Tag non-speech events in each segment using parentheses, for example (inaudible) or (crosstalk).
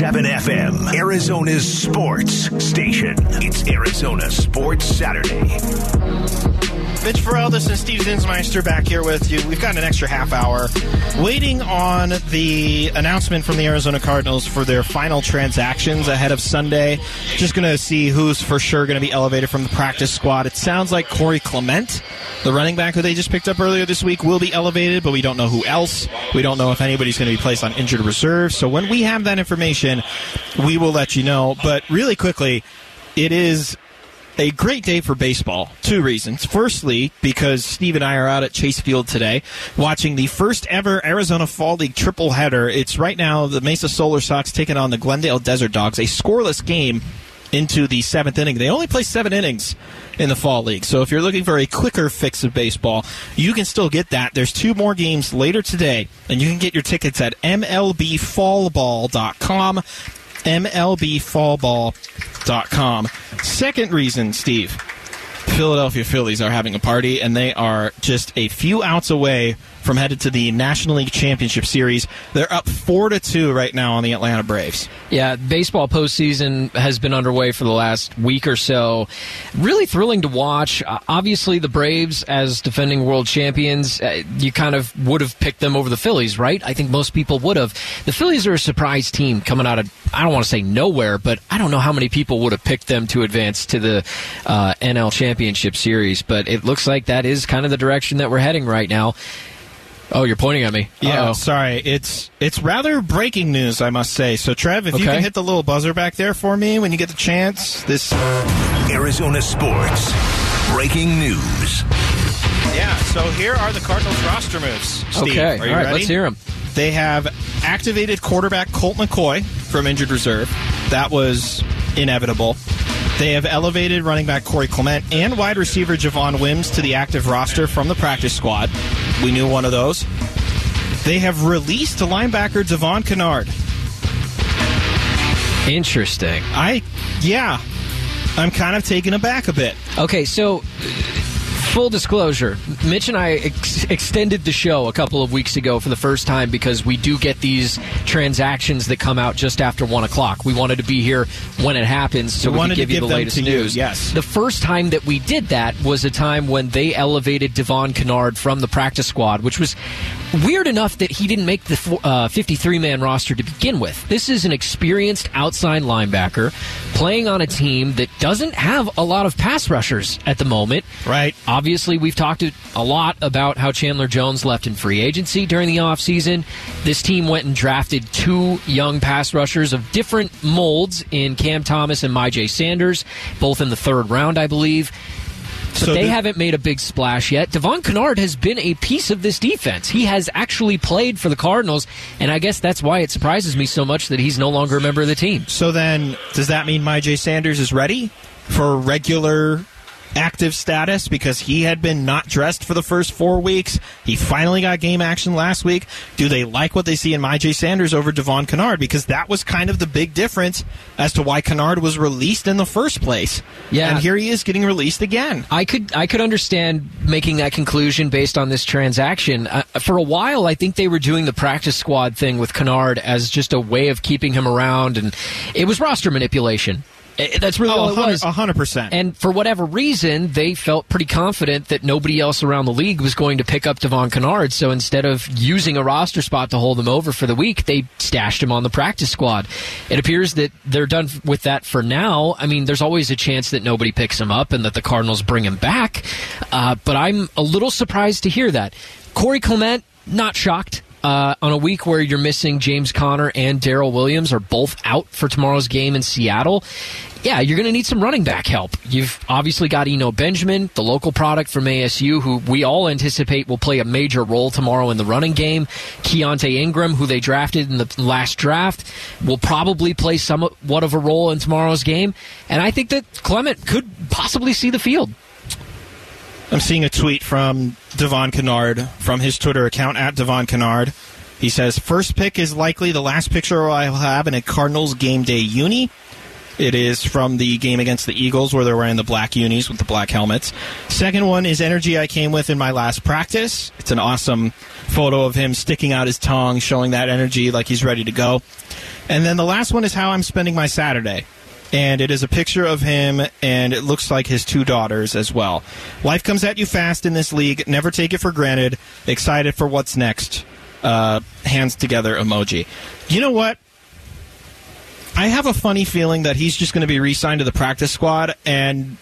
1057 FM, Arizona's sports station. It's Arizona Sports Saturday. Mitch Farrell, this is Steve Zinsmeister back here with you. We've got an extra half hour waiting on the announcement from the Arizona Cardinals for their final transactions ahead of Sunday. Just going to see who's for sure going to be elevated from the practice squad. It sounds like Corey Clement, the running back who they just picked up earlier this week, will be elevated, but we don't know who else. We don't know if anybody's going to be placed on injured reserve. So when we have that information, we will let you know. But really quickly, it is a great day for baseball. Two reasons. Firstly, because Steve and I are out at Chase Field today watching the first ever Arizona Fall League triple header. It's right now the Mesa Solar Sox taking on the Glendale Desert Dogs, a scoreless game into the seventh inning. They only play seven innings in the Fall League. So if you're looking for a quicker fix of baseball, you can still get that. There's two more games later today, and you can get your tickets at MLBfallball.com. MLBfallball.com. Second reason, Steve. Philadelphia Phillies are having a party, and they are just a few outs away from headed to the National League Championship Series. They're up four to two right now on the Atlanta Braves. Yeah, baseball postseason has been underway for the last week or so. Really thrilling to watch. Uh, obviously, the Braves, as defending world champions, uh, you kind of would have picked them over the Phillies, right? I think most people would have. The Phillies are a surprise team coming out of, I don't want to say nowhere, but I don't know how many people would have picked them to advance to the uh, NL Championship Series. But it looks like that is kind of the direction that we're heading right now. Oh, you're pointing at me. Yeah, Uh-oh. sorry. It's it's rather breaking news, I must say. So, Trev, if you can hit the little buzzer back there for me when you get the chance, this. Arizona Sports. Breaking news. Yeah. So here are the Cardinals roster moves. Steve, Okay, are you right, ready? let's hear them. They have activated quarterback Colt McCoy from injured reserve. That was inevitable. They have elevated running back Corey Clement and wide receiver Javon Wims to the active roster from the practice squad. We knew one of those. They have released linebacker Devon Kennard. Interesting. I, yeah, I'm kind of taken aback a bit. Okay, so full disclosure, Mitch and I ex- extended the show a couple of weeks ago for the first time because we do get these transactions that come out just after one o'clock. We wanted to be here when it happens so We we, could give you the latest to you, news. yes. The first time that we did that was a time when they elevated Devon Kennard from the practice squad, which was weird enough that he didn't make the uh, 53 man roster to begin with. This is an experienced outside linebacker playing on a team that doesn't have a lot of pass rushers at the moment. Right. Obviously, we've talked a lot about how Chandler Jones left in free agency during the offseason. This team went and drafted two young pass rushers of different molds in Cam Thomas and Myjai Sanders, both in the third round, I believe. But So they the- haven't made a big splash yet. Devon Kennard has been a piece of this defense. He has actually played for the Cardinals, and I guess that's why it surprises me so much that he's no longer a member of the team. So then, does that mean Myjai Sanders is ready for regular active status because he had been not dressed for the first four weeks? He finally got game action last week. Do they like what they see in Myjai Sanders over Devon Kennard? Because that was kind of the big difference as to why Kennard was released in the first place. Yeah. And here he is getting released again. I could I could understand making that conclusion based on this transaction. Uh, for a while, I think they were doing the practice squad thing with Kennard as just a way of keeping him around, and it was roster manipulation. I- That's really all it was. a hundred percent. And for whatever reason, they felt pretty confident that nobody else around the league was going to pick up Devon Kennard. So instead of using a roster spot to hold him over for the week, they stashed him on the practice squad. It appears that they're done with that for now. I mean, there's always a chance that nobody picks him up and that the Cardinals bring him back. Uh, but I'm a little surprised to hear that. Corey Clement, not shocked. Uh, on a week where you're missing James Conner and Darrel Williams are both out for tomorrow's game in Seattle, yeah, you're going to need some running back help. You've obviously got Eno Benjamin, the local product from ASU, who we all anticipate will play a major role tomorrow in the running game. Keaontay Ingram, who they drafted in the last draft, will probably play somewhat of a role in tomorrow's game. And I think that Clement could possibly see the field. I'm seeing a tweet from Devon Kennard from his Twitter account at Devon Kennard. He says, First pick is likely the last picture I'll have in a Cardinals game day uni. It is from the game against the Eagles where they're wearing the black unis with the black helmets. Second one is energy I came with in my last practice. It's an awesome photo of him sticking out his tongue, showing that energy like he's ready to go. And then the last one is how I'm spending my Saturday. And it is a picture of him, and it looks like his two daughters as well. Life comes at you fast in this league. Never take it for granted. Excited for what's next. Uh, hands together emoji. You know what? I have a funny feeling that he's just going to be re signed to the practice squad, and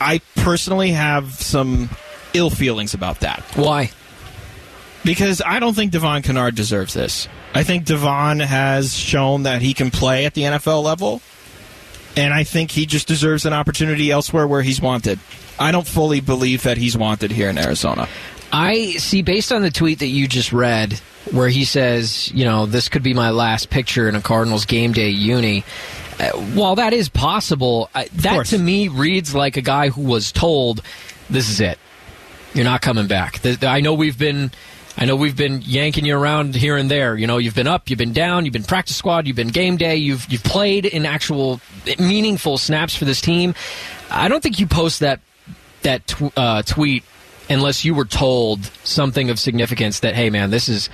I personally have some ill feelings about that. Why? Because I don't think Devon Kennard deserves this. I think Devon has shown that he can play at the NFL level, and I think he just deserves an opportunity elsewhere where he's wanted. I don't fully believe that he's wanted here in Arizona. I see, based on the tweet that you just read, where he says, you know, this could be my last picture in a Cardinals game day uni. Uh, while that is possible, uh, that to me reads like a guy who was told, "This is it. You're not coming back." The, I know we've been, I know we've been yanking you around here and there. You know, you've been up, you've been down, you've been practice squad, you've been game day, you've you've played in actual meaningful snaps for this team. I don't think you post that that tw- uh, tweet unless you were told something of significance that hey man this is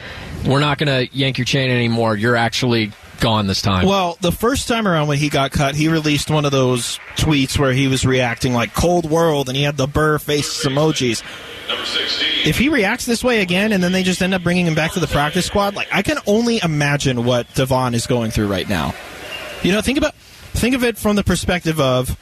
we're not going to yank your chain anymore you're actually gone this time Well, the first time around when he got cut, he released one of those tweets where he was reacting like cold world and he had the burr face emojis. If he reacts this way again and then they just end up bringing him back to the practice squad, like I can only imagine what Devon is going through right now. You know, think about think of it from the perspective of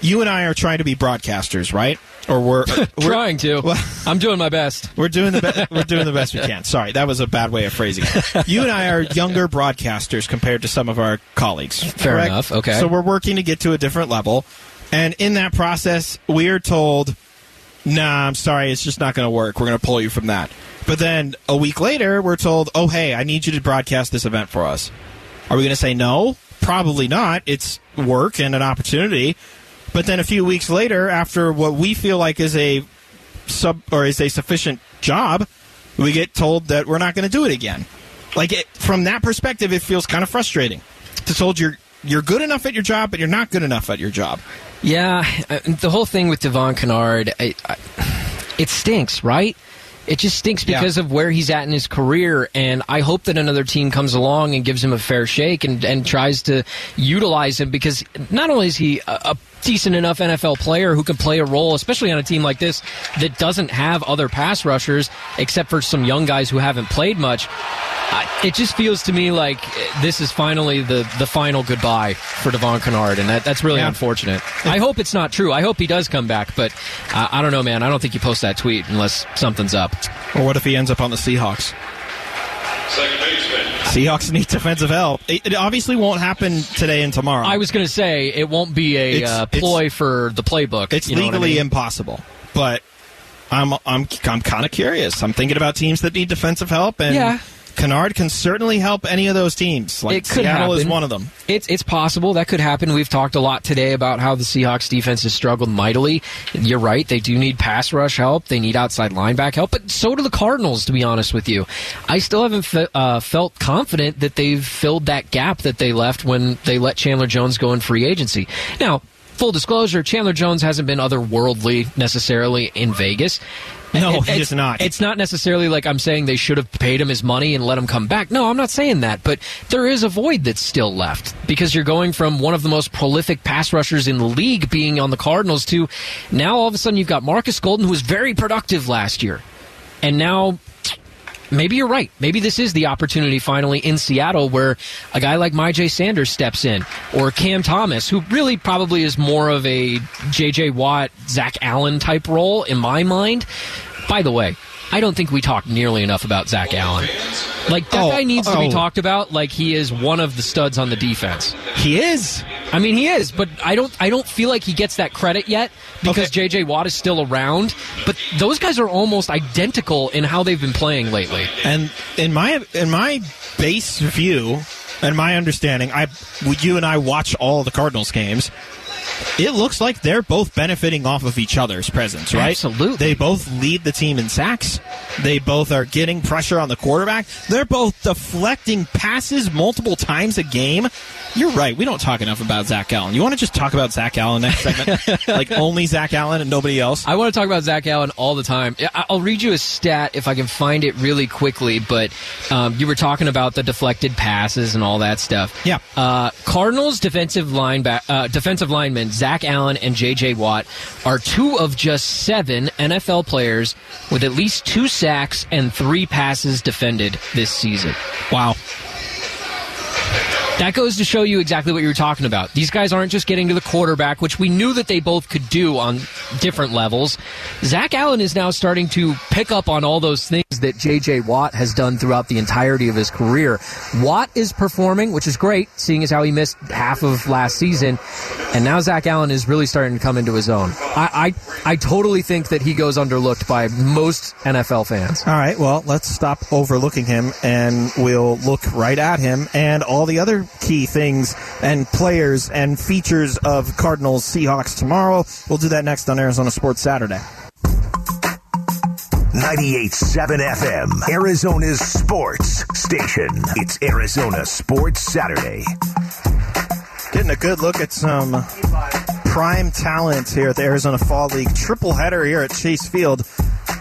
you and I are trying to be broadcasters, right? Or we're, (laughs) we're trying to Well- i'm doing my best (laughs) we're doing the be- (laughs) we're doing the best we can. Sorry, that was a bad way of phrasing it. You and I are younger broadcasters compared to some of our colleagues. Fair correct? enough, okay. So we're working to get to a different level, and in that process, we are told, "Nah, I'm sorry, it's just not going to work. We're going to pull you from that." But then a week later, we're told, "Oh, hey, I need you to broadcast this event for us." Are we going to say no? Probably not. It's work and an opportunity. But then a few weeks later, after what we feel like is a sub or is a sufficient job, we get told that we're not going to do it again. Like it, from that perspective, it feels kind of frustrating. To told you're you're good enough at your job, but you're not good enough at your job. Yeah uh, the whole thing with devon kennard I, I, it stinks right it just stinks Yeah. because of where he's at in his career, and I hope that another team comes along and gives him a fair shake and, and tries to utilize him because not only is he a, a decent enough NFL player who can play a role, especially on a team like this that doesn't have other pass rushers except for some young guys who haven't played much. I, it just feels to me like this is finally the, the final goodbye for Devon Kennard, and that, that's really Yeah. unfortunate. I hope it's not true. I hope he does come back, but uh, I don't know, man. I don't think you post that tweet unless something's up. Or what if he ends up on the Seahawks? Second baseman. Seahawks need defensive help. It, it obviously won't happen today and tomorrow. I was going to say it won't be a uh, ploy for the playbook. It's you know I legally mean? impossible, but I'm I'm I'm kind of curious. I'm thinking about teams that need defensive help, and Yeah. Kennard can certainly help any of those teams. Like It could Seattle is one of them. It's it's possible that could happen. We've talked a lot today about how the Seahawks defense has struggled mightily. You're right; they do need pass rush help. They need outside linebacker help, but so do the Cardinals. To be honest with you, I still haven't fe- uh, felt confident that they've filled that gap that they left when they let Chandler Jones go in free agency. Now. Full disclosure, Chandler Jones hasn't been otherworldly necessarily in Vegas. No, It- he it's- is not. It's not necessarily like I'm saying they should have paid him his money and let him come back. No, I'm not saying that. But there is a void that's still left because you're going from one of the most prolific pass rushers in the league being on the Cardinals to now all of a sudden you've got Marcus Golden, who was very productive last year. And now maybe you're right. Maybe this is the opportunity finally in Seattle where a guy like Myjai Sanders steps in, or Cam Thomas, who really probably is more of a J.J. Watt, Zach Allen type role in my mind. By the way, I don't think we talk nearly enough about Zach Allen. Like that Oh, guy needs to be oh. talked about like he is one of the studs on the defense. He is. I mean, he is, but I don't. I don't feel like he gets that credit yet because Okay. J.J. Watt is still around. But those guys are almost identical in how they've been playing lately. And in my in my base view and my understanding, I you and I watch all the Cardinals games. It looks like they're both benefiting off of each other's presence, right? Absolutely. They both lead the team in sacks. They both are getting pressure on the quarterback. They're both deflecting passes multiple times a game. You're right. We don't talk enough about Zach Allen. You want to just talk about Zach Allen next segment? (laughs) like only Zach Allen and nobody else? I want to talk about Zach Allen all the time. I'll read you a stat if I can find it really quickly, but um, you were talking about the deflected passes and all that stuff. Yeah. Uh, Cardinals defensive line uh, defensive linemen Zach Allen and J.J. Watt are two of just seven NFL players with at least two sacks and three passes defended this season. Wow. That goes to show you exactly what you were talking about. These guys aren't just getting to the quarterback, which we knew that they both could do on different levels. Zach Allen is now starting to pick up on all those things that J.J. Watt has done throughout the entirety of his career. Watt is performing, which is great, seeing as how he missed half of last season. And now Zach Allen is really starting to come into his own. I, I, I totally think that he goes underlooked by most NFL fans. All right, well, let's stop overlooking him and we'll look right at him and all the other key things and players and features of Cardinals Seahawks tomorrow. We'll do that next on Arizona Sports Saturday. 98.7 FM, Arizona's sports station. It's Arizona Sports Saturday. Getting a good look at some prime talent here at the Arizona Fall League triple header here at Chase Field.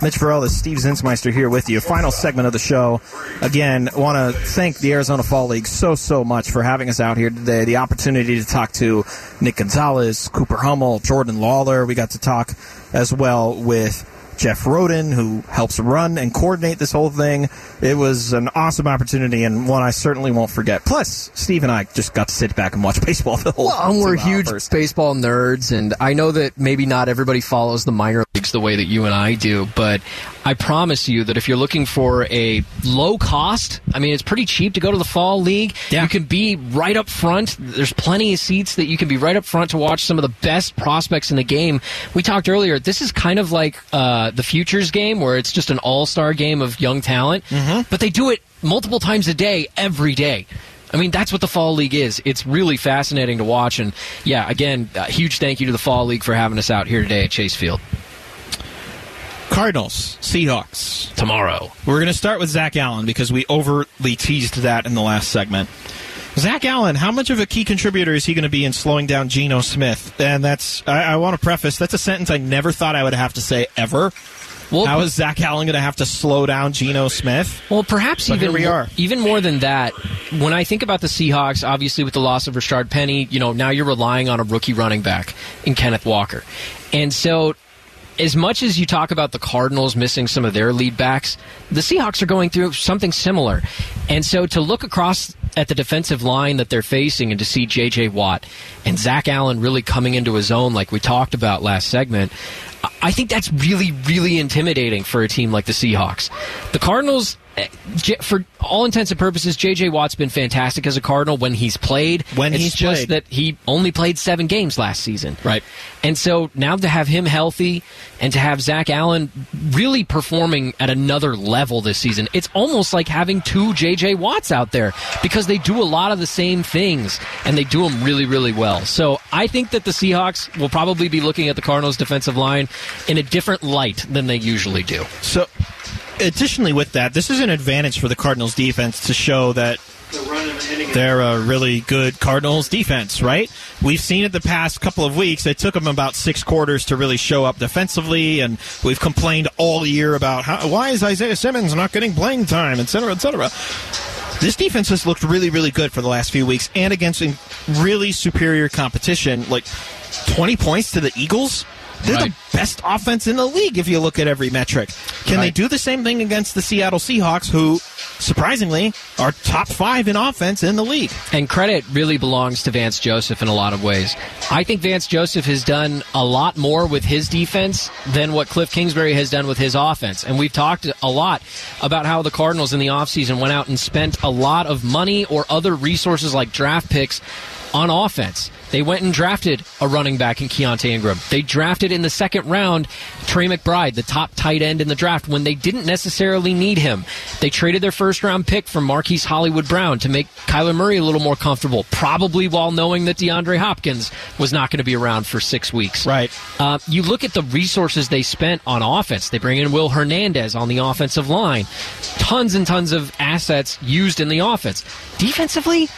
Mitch Farrell, Steve Zinsmeister here with you. Final segment of the show. Again, want to thank the Arizona Fall League so, so much for having us out here today. The opportunity to talk to Nick Gonzalez, Cooper Hummel, Jordan Lawlar. We got to talk as well with Jeff Roden, who helps run and coordinate this whole thing. It was an awesome opportunity and one I certainly won't forget. Plus, Steve and I just got to sit back and watch (laughs) baseball the whole Well, we're huge hours. baseball nerds, and I know that maybe not everybody follows the minor leagues the way that you and I do, but I promise you that if you're looking for a low cost, I mean, it's pretty cheap to go to the fall league. Yeah. You can be right up front. There's plenty of seats that you can be right up front to watch some of the best prospects in the game. We talked earlier, this is kind of like uh, the futures game where it's just an all star game of young talent, but they do it multiple times a day, every day. I mean, that's what the Fall League is. It's really fascinating to watch. And yeah, again, a huge thank you to the Fall League for having us out here today at Chase Field. Cardinals, Seahawks. Tomorrow. We're going to start with Zach Allen because we overly teased that in the last segment. Zach Allen, how much of a key contributor is he going to be in slowing down Geno Smith? And that's, I, I want to preface, that's a sentence I never thought I would have to say ever. Well, How is Zach Allen going to have to slow down Geno Smith? Well, perhaps But even we more, are. even more than that. When I think about the Seahawks, obviously with the loss of Rashaad Penny, you know now you're relying on a rookie running back in Kenneth Walker, and so as much as you talk about the Cardinals missing some of their lead backs, the Seahawks are going through something similar, and so to look across at the defensive line that they're facing and to see J.J. Watt and Zach Allen really coming into his own, like we talked about last segment. I think that's really, really intimidating for a team like the Seahawks. The Cardinals, for all intents and purposes, J.J. Watt's been fantastic as a Cardinal when he's played. When it's he's just played. that he only played seven games last season. Right. And so now to have him healthy and to have Zach Allen really performing at another level this season, it's almost like having two J.J. Watts out there because they do a lot of the same things and they do them really, really well. So I think that the Seahawks will probably be looking at the Cardinals' defensive line in a different light than they usually do. So, additionally, with that, this is an advantage for the Cardinals defense to show that they're a really good Cardinals defense, right? We've seen it the past couple of weeks. It took them about six quarters to really show up defensively, and we've complained all year about how, why is Isaiah Simmons not getting playing time, et cetera, et cetera. This defense has looked really, really good for the last few weeks, and against really superior competition, like 20 points to the Eagles. They're Right. the best offense in the league if you look at every metric. Can they do the same thing against the Seattle Seahawks, who surprisingly are top five in offense in the league? And credit really belongs to Vance Joseph in a lot of ways. I think Vance Joseph has done a lot more with his defense than what Cliff Kingsbury has done with his offense. And we've talked a lot about how the Cardinals in the offseason went out and spent a lot of money or other resources like draft picks on offense. They went and drafted a running back in Keaontay Ingram. They drafted in the second round Trey McBride, the top tight end in the draft, when they didn't necessarily need him. They traded their first round pick for Marquise Hollywood Brown to make Kyler Murray a little more comfortable, probably while knowing that DeAndre Hopkins was not going to be around for six weeks. Right. Uh, you look at the resources they spent on offense. They bring in Will Hernandez on the offensive line. Tons and tons of assets used in the offense. Defensively,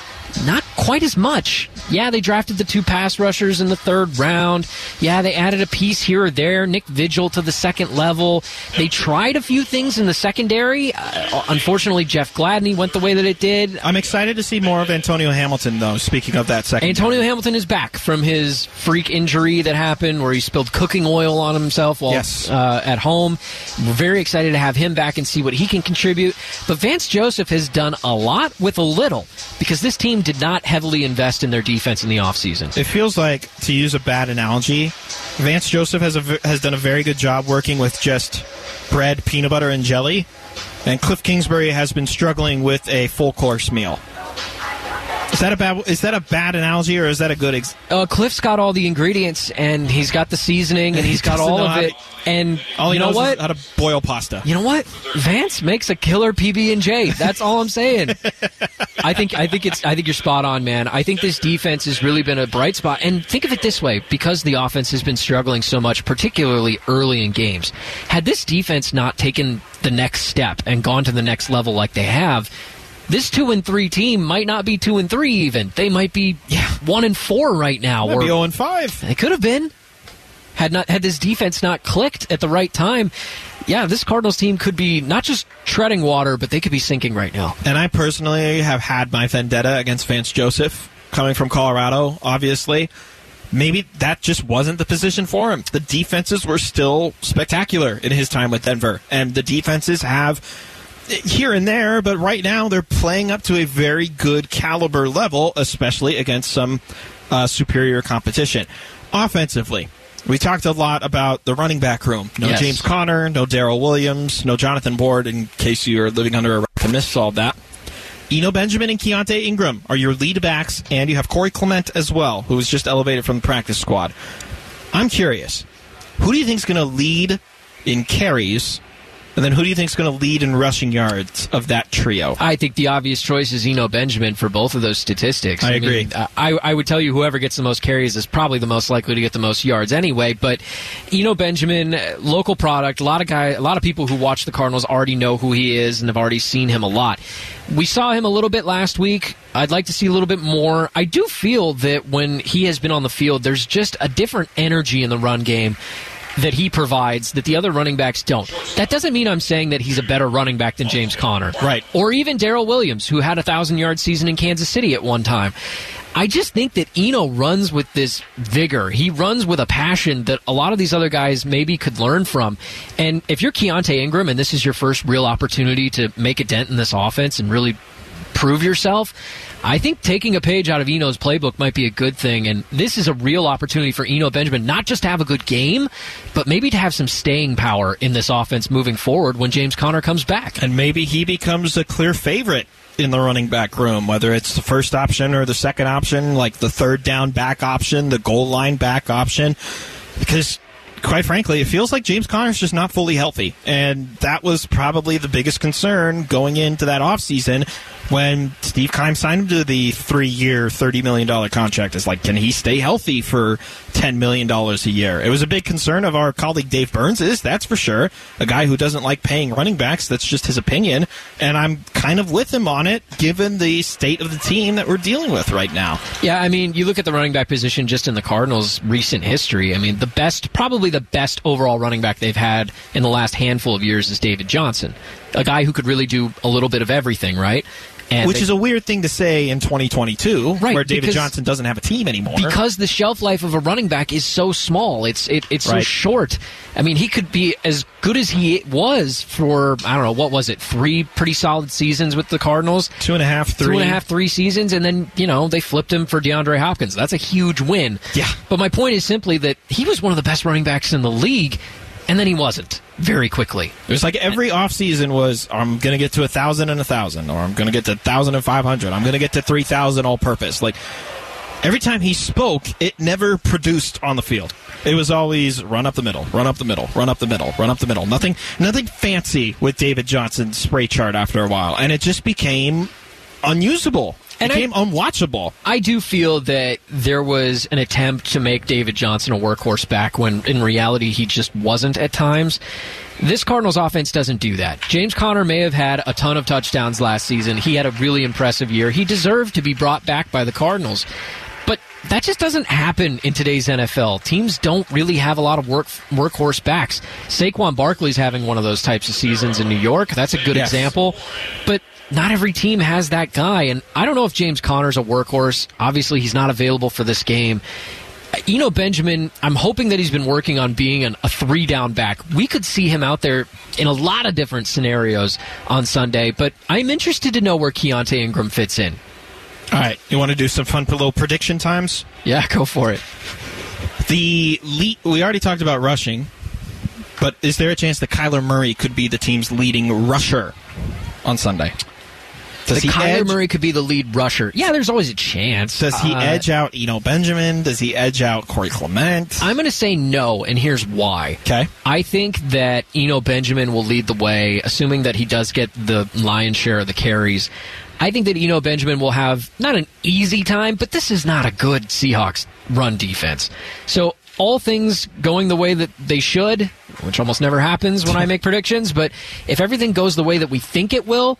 not quite as much. Yeah, they drafted the two pass rushers in the third round. Yeah, they added a piece here or there, Nick Vigil to the second level. They tried a few things in the secondary. Uh, unfortunately, Jeff Gladney went the way that it did. I'm excited to see more of Antonio Hamilton, though. Speaking of that second, Antonio Hamilton is back from his freak injury that happened where he spilled cooking oil on himself while Yes. uh, at home. We're very excited to have him back and see what he can contribute. But Vance Joseph has done a lot with a little because this team did not heavily invest in their defense in the offseason. It feels like, to use a bad analogy, Vance Joseph has a, has done a very good job working with just bread, peanut butter, and jelly, and Cliff Kingsbury has been struggling with a full course meal. Is that a bad? Is that a bad analogy, or is that a good? Ex- Uh, Cliff's got all the ingredients and he's got the seasoning and He (laughs) he's got all of it. to- And all he you know knows what? is how to boil pasta. You know what? Vance makes a killer PB and J. That's all I'm saying. (laughs) I think I think it's I think you're spot on, man. I think this defense has really been a bright spot. And think of it this way, because the offense has been struggling so much, particularly early in games. Had this defense not taken the next step and gone to the next level like they have, this two and three team might not be two and three even. They might be yeah, one and four right now. Might or- be 0 and 5. they could have been. Had not had this defense not clicked at the right time, yeah, this Cardinals team could be not just treading water, but they could be sinking right now. And I personally have had my vendetta against Vance Joseph coming from Colorado, obviously. Maybe that just wasn't the position for him. The defenses were still spectacular in his time with Denver. And the defenses have here and there, but right now they're playing up to a very good caliber level, especially against some uh, superior competition. Offensively, we talked a lot about the running back room. No Yes. James Conner, no Darrel Williams, no Jonathan Ward, in case you're living under a rock and missed all that. Eno Benjamin and Keaontay Ingram are your lead backs, and you have Corey Clement as well, who was just elevated from the practice squad. I'm curious, who do you think is going to lead in carries, and then who do you think is going to lead in rushing yards of that trio? I think the obvious choice is Eno Benjamin for both of those statistics. I mean, agree. I, I would tell you whoever gets the most carries is probably the most likely to get the most yards anyway. But Eno Benjamin, uh, local product. A lot of guy, a lot of people who watch the Cardinals already know who he is and have already seen him a lot. We saw him a little bit last week. I'd like to see a little bit more. I do feel that when he has been on the field, there's just a different energy in the run game that he provides that the other running backs don't. That doesn't mean I'm saying that he's a better running back than James Conner. Right. Or even Darrel Williams, who had a thousand yard season in Kansas City at one time. I just think that Eno runs with this vigor. He runs with a passion that a lot of these other guys maybe could learn from. And if you're Keaontay Ingram and this is your first real opportunity to make a dent in this offense and really prove yourself, I think taking a page out of Eno's playbook might be a good thing. And this is a real opportunity for Eno Benjamin, not just to have a good game, but maybe to have some staying power in this offense moving forward when James Conner comes back. And maybe he becomes a clear favorite in the running back room, whether it's the first option or the second option, like the third down back option, the goal line back option. Because, quite frankly, it feels like James Conner's just not fully healthy. And that was probably the biggest concern going into that offseason when Steve Keim signed him to the three year, $30 million contract. It's like, can he stay healthy for $10 million a year? It was a big concern of our colleague Dave Burns, is that's for sure. A guy who doesn't like paying running backs. That's just his opinion. And I'm kind of with him on it, given the state of the team that we're dealing with right now. Yeah, I mean, you look at the running back position just in the Cardinals' recent history. I mean, the best, probably the best overall running back they've had in the last handful of years is David Johnson, a guy who could really do a little bit of everything, right? And Which they- is a weird thing to say in 2022, Right, where David Johnson doesn't have a team anymore. because the shelf life of a running back is so small. It's it, it's so short. I mean, he could be as good as he was for I don't know what was it, three pretty solid seasons with the Cardinals. two and a half, three. Two and a half, three seasons, and then you know they flipped him for DeAndre Hopkins. That's a huge win. Yeah. But my point is simply that he was one of the best running backs in the league, and then he wasn't very quickly. It was like every offseason was I'm going to get to a thousand and a thousand, or I'm going to get to thousand and five hundred. I'm going to get to three thousand all purpose. Like every time he spoke, it never produced on the field. It was always run up the middle, run up the middle, run up the middle, run up the middle. Nothing, nothing fancy with David Johnson's spray chart after a while, and it just became unusable. And it I- became unwatchable. I do feel that there was an attempt to make David Johnson a workhorse back when in reality he just wasn't at times. This Cardinals offense doesn't do that. James Conner may have had a ton of touchdowns last season. He had a really impressive year. He deserved to be brought back by the Cardinals. But that just doesn't happen in today's NFL. Teams don't really have a lot of work workhorse backs. Saquon Barkley's having one of those types of seasons in New York. That's a good Yes. example. But not every team has that guy. And I don't know if James Conner's a workhorse. Obviously, he's not available for this game. Eno Benjamin, I'm hoping that he's been working on being an, a three down back. We could see him out there in a lot of different scenarios on Sunday, but I'm interested to know where Keaontay Ingram fits in. All right, you want to do some fun little prediction times? Yeah, go for it. The lead, we already talked about rushing, but is there a chance that Kyler Murray could be the team's leading rusher on Sunday? Does The he Kyler edge? Murray could be the lead rusher. Yeah, there's always a chance. Does he Uh, edge out Eno Benjamin? Does he edge out Corey Clement? I'm going to say no, and here's why. Okay. I think that Eno Benjamin will lead the way, assuming that he does get the lion's share of the carries. I think that Eno Benjamin will have not an easy time, but this is not a good Seahawks run defense. So all things going the way that they should, which almost never happens when I make predictions, but if everything goes the way that we think it will,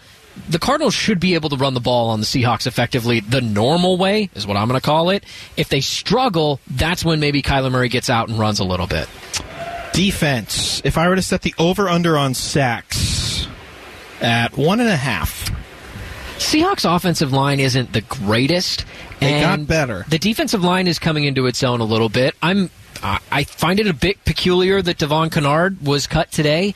the Cardinals should be able to run the ball on the Seahawks effectively the normal way, is what I'm going to call it. If they struggle, that's when maybe Kyler Murray gets out and runs a little bit. Defense. If I were to set the over under on sacks at one and a half, Seahawks offensive line isn't the greatest. They got better. The defensive line is coming into its own a little bit. I'm I I find it a bit peculiar that Devon Kennard was cut today.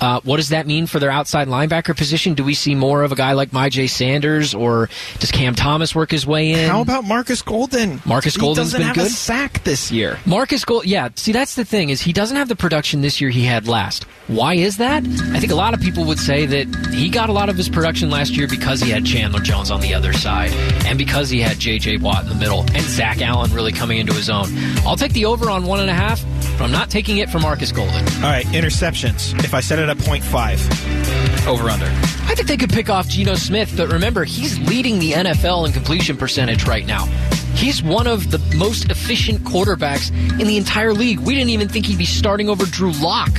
Uh, what does that mean for their outside linebacker position? Do we see more of a guy like Myjai Sanders, or does Cam Thomas work his way in? how about Marcus Golden? Marcus Golden's he doesn't been have a sack this year. Marcus Gold, yeah. See, that's the thing is he doesn't have the production this year he had last. Why is that? I think a lot of people would say that he got a lot of his production last year because he had Chandler Jones on the other side, and because he had J.J. Watt in the middle, and Zach Allen really coming into his own. I'll take the over on one and a half, but I'm not taking it for Marcus Golden. All right, interceptions. If I set it at 0.5, over under. I think they could pick off Geno Smith, but remember, he's leading the NFL in completion percentage right now. He's one of the most efficient quarterbacks in the entire league. We didn't even think he'd be starting over Drew Lock.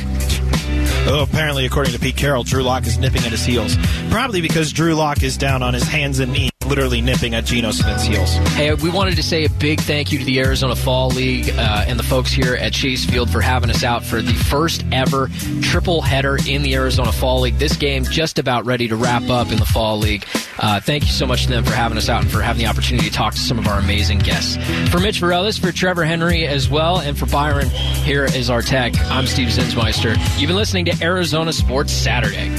Oh, apparently, according to Pete Carroll, Drew Lock is nipping at his heels. Probably because Drew Lock is down on his hands and knees, literally nipping at Geno Smith's heels. Hey, we wanted to say a big thank you to the Arizona Fall League uh, and the folks here at Chase Field for having us out for the first ever triple header in the Arizona Fall League. This game just about ready to wrap up in the Fall League. Uh, thank you so much to them for having us out and for having the opportunity to talk to some of our amazing guests. For Mitch Varelis, for Trevor Henry as well, and for Byron, here is our tech. I'm Steve Zinsmeister. You've been listening to Arizona Sports Saturday.